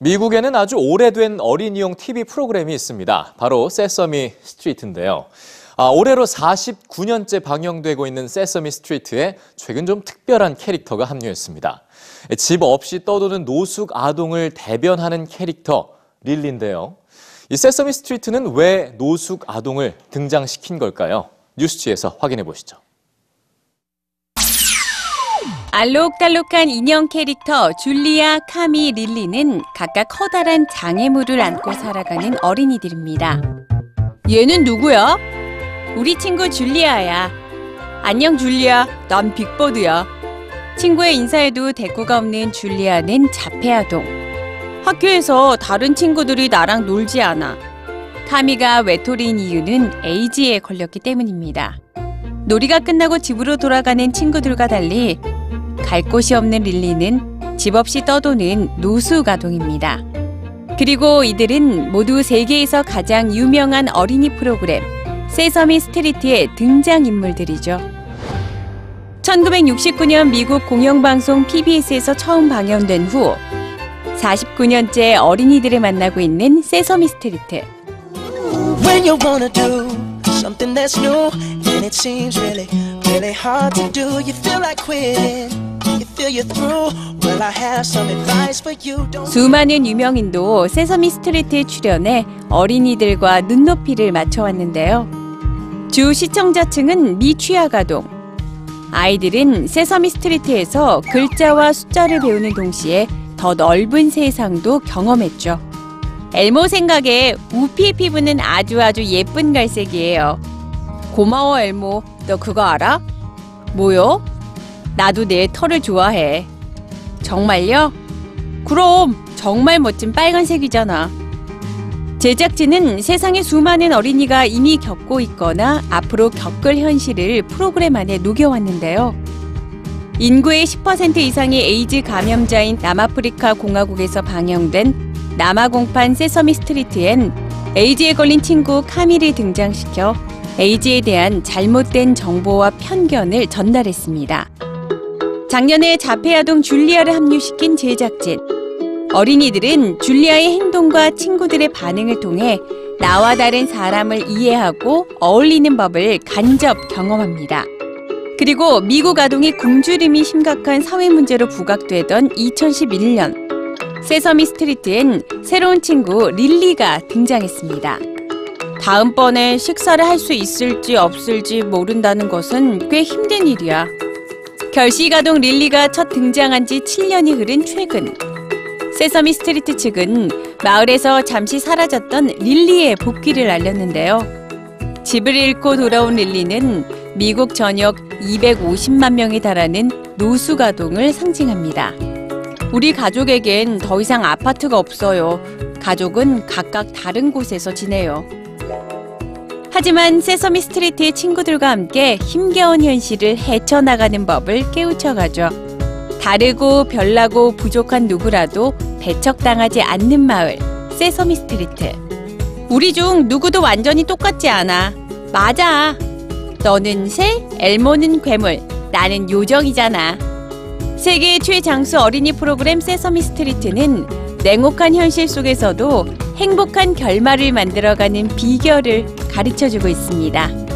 미국에는 아주 오래된 어린이용 TV 프로그램이 있습니다. 바로 세서미 스트리트인데요. 아, 올해로 49년째 방영되고 있는 세서미 스트리트에 최근 좀 특별한 캐릭터가 합류했습니다. 집 없이 떠도는 노숙 아동을 대변하는 캐릭터 릴리인데요. 이 세서미 스트리트는 왜 노숙 아동을 등장시킨 걸까요? 뉴스G에서 확인해 보시죠. 알록달록한 인형 캐릭터 줄리아, 카미, 릴리는 각각 커다란 장애물을 안고 살아가는 어린이들입니다. 얘는 누구야? 우리 친구 줄리아야. 안녕 줄리아, 난 빅버드야. 친구의 인사에도 대꾸가 없는 줄리아는 자폐아동. 학교에서 다른 친구들이 나랑 놀지 않아. 카미가 외톨이인 이유는 에이즈에 걸렸기 때문입니다. 놀이가 끝나고 집으로 돌아가는 친구들과 달리 갈 곳이 없는 릴리는 집 없이 떠도는 노숙 아동입니다. 그리고 이들은 모두 세계에서 가장 유명한 어린이 프로그램 세서미 스트리트의 등장 인물들이죠. 1969년 미국 공영방송 PBS에서 처음 방영된 후 49년째 어린이들을 만나고 있는 세서미 스트리트. Something that's new and it seems really, really hard to do, you feel like quitting, you feel you're through. Well, I have some advice for you. Don't 수많은 유명인도 세서미 스트리트에 출연해 어린이들과 눈높이를 맞춰왔는데요. 주 시청자층은 미취학 아동. 아이들은 세서미 스트리트에서 글자와 숫자를 배우는 동시에 더 넓은 세상도 경험했죠. 엘모 생각에 우피의 피부는 아주 아주 예쁜 갈색이에요. 고마워 엘모. 너 그거 알아? 뭐요? 나도 내 털을 좋아해. 정말요? 그럼 정말 멋진 빨간색이잖아. 제작진은 세상의 수많은 어린이가 이미 겪고 있거나 앞으로 겪을 현실을 프로그램 안에 녹여왔는데요. 인구의 10% 이상이 에이즈 감염자인 남아프리카 공화국에서 방영된 남아공판 세서미 스트리트엔 에이즈에 걸린 친구 카미를 등장시켜 에이즈에 대한 잘못된 정보와 편견을 전달했습니다. 작년에 자폐아동 줄리아를 합류시킨 제작진. 어린이들은 줄리아의 행동과 친구들의 반응을 통해 나와 다른 사람을 이해하고 어울리는 법을 간접 경험합니다. 그리고 미국 아동의 굶주림이 심각한 사회 문제로 부각되던 2011년 세서미 스트리트엔 새로운 친구 릴리가 등장했습니다. 다음번에 식사를 할 수 있을지 없을지 모른다는 것은 꽤 힘든 일이야. 결식아동 릴리가 첫 등장한 지 7년이 흐른 최근 세서미 스트리트 측은 마을에서 잠시 사라졌던 릴리의 복귀를 알렸는데요. 집을 잃고 돌아온 릴리는 미국 전역 250만 명에 달하는 노숙아동을 상징합니다. 우리 가족에겐 더 이상 아파트가 없어요. 가족은 각각 다른 곳에서 지내요. 하지만 세서미 스트리트의 친구들과 함께 힘겨운 현실을 헤쳐나가는 법을 깨우쳐가죠. 다르고 별나고 부족한 누구라도 배척당하지 않는 마을, 세서미 스트리트. 우리 중 누구도 완전히 똑같지 않아. 맞아. 너는 새, 엘모는 괴물, 나는 요정이잖아. 세계 최장수 어린이 프로그램 세서미 스트리트는 냉혹한 현실 속에서도 행복한 결말을 만들어가는 비결을 가르쳐 주고 있습니다.